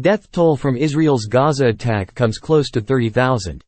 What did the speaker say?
Death toll from Israel's Gaza attack comes close to 30,000.